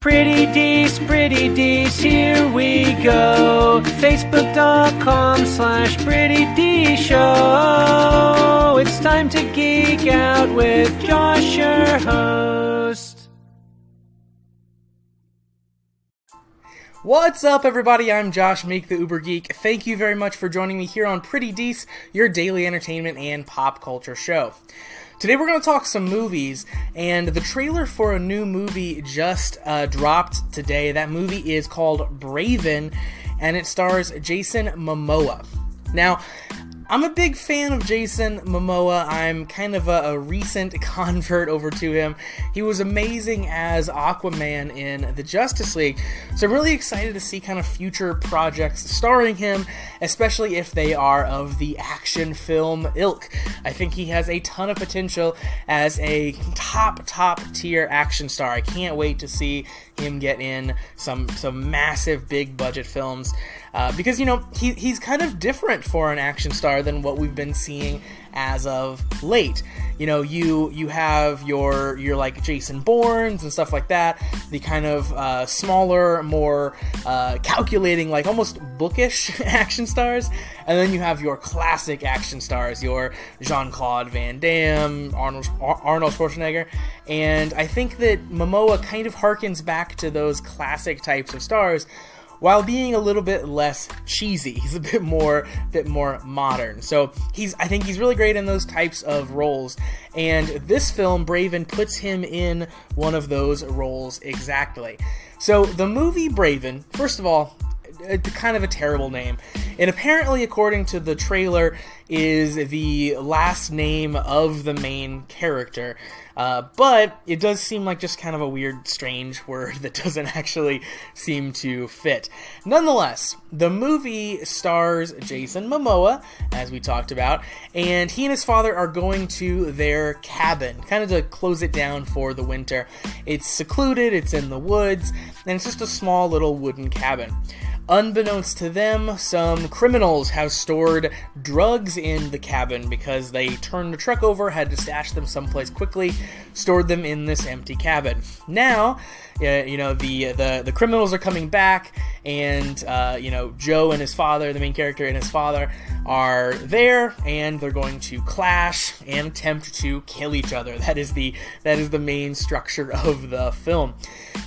Pretty Dees, Pretty Dees, here we go. Facebook.com slash Pretty D Show. It's time to geek out with Josh, your host. What's up, everybody? I'm Josh Meek, the Uber Geek. Thank you very much for joining me here on Pretty Dees, your daily entertainment and pop culture show. Today we're going to talk some movies, and the trailer for a new movie just uh, dropped today. That movie is called Braven, and it stars Jason Momoa. Now, I'm a big fan of Jason Momoa. I'm kind of a, a, recent convert over to him. He was amazing as Aquaman in the Justice League. So I'm really excited to see kind of future projects starring him, especially if they are of the action film ilk. I think he has a ton of potential as a top, top tier action star. I can't wait to see him get in some some massive big budget films uh, because you know he, he's kind of different for an action star than what we've been seeing as of late. You know, you you have your your like Jason Bournes and stuff like that, the kind of uh, smaller, more uh, calculating, like almost bookish action stars, and then you have your classic action stars, your Jean Claude Van Damme, Arnold Arnold Schwarzenegger, and I think that Momoa kind of harkens back to those classic types of stars while being a little bit less cheesy. He's a bit more bit more modern. So he's I think he's really great in those types of roles. And this film, Braven, puts him in one of those roles exactly. So the movie Braven, first of all, kind of a terrible name. And apparently, according to the trailer, is the last name of the main character. Uh, but it does seem like just kind of a weird, strange word that doesn't actually seem to fit. Nonetheless, the movie stars Jason Momoa, as we talked about, and he and his father are going to their cabin, kind of to close it down for the winter. It's secluded, it's in the woods, and it's just a small little wooden cabin. Unbeknownst to them, some criminals have stored drugs in the cabin because they turned the truck over, had to stash them someplace quickly, stored them in this empty cabin. Now, uh, you know the the the criminals are coming back, and uh, you know Joe and his father, the main character and his father, are there, and they're going to clash and attempt to kill each other. That is the that is the main structure of the film.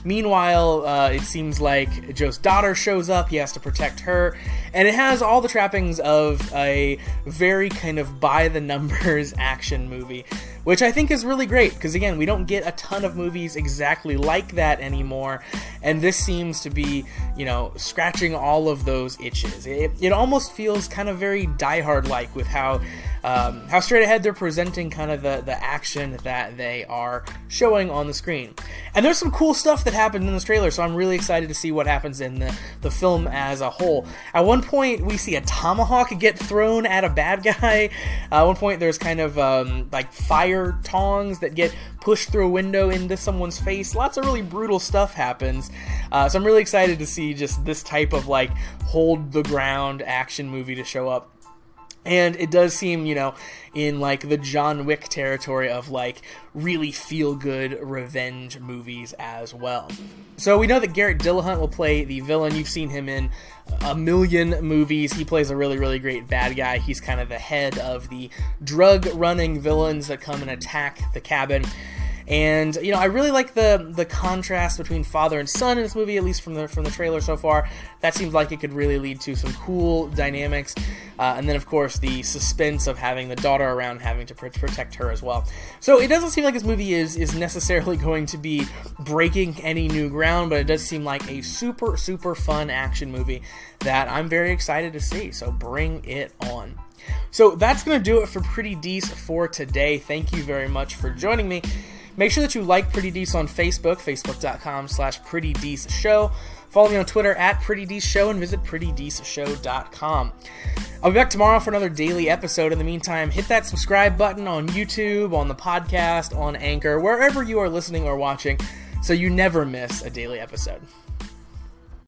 Meanwhile, uh, it seems like Joe's daughter shows up. He has to protect her, and it has all the trappings of a very kind of by the numbers action movie which I think is really great because again, we don't get a ton of movies exactly like that anymore, and this seems to be, you know, scratching all of those itches. It, it almost feels kind of very Die Hard like with how um, how straight ahead they're presenting kind of the, the action that they are showing on the screen. And there's some cool stuff that happened in this trailer, so I'm really excited to see what happens in the, the film as a whole. At one point, we see a tomahawk get thrown at a bad guy. Uh, at one point, there's kind of um, like fire tongs that get pushed through a window into someone's face. Lots of really brutal stuff happens. Uh, so I'm really excited to see just this type of like hold the ground action movie to show up and it does seem, you know, in like the John Wick territory of like really feel good revenge movies as well. So we know that Garret Dillahunt will play the villain. You've seen him in a million movies. He plays a really, really great bad guy. He's kind of the head of the drug running villains that come and attack the cabin. And you know, I really like the the contrast between father and son in this movie, at least from the from the trailer so far. That seems like it could really lead to some cool dynamics. Uh, and then, of course, the suspense of having the daughter around, having to pr- protect her as well. So it doesn't seem like this movie is is necessarily going to be breaking any new ground, but it does seem like a super super fun action movie that I'm very excited to see. So bring it on. So that's going to do it for Pretty Dees for today. Thank you very much for joining me. Make sure that you like Pretty Dees on Facebook, facebook.com slash Pretty Dees Show. Follow me on Twitter at Pretty Dees Show and visit prettydeeshow.com. I'll be back tomorrow for another daily episode. In the meantime, hit that subscribe button on YouTube, on the podcast, on Anchor, wherever you are listening or watching, so you never miss a daily episode.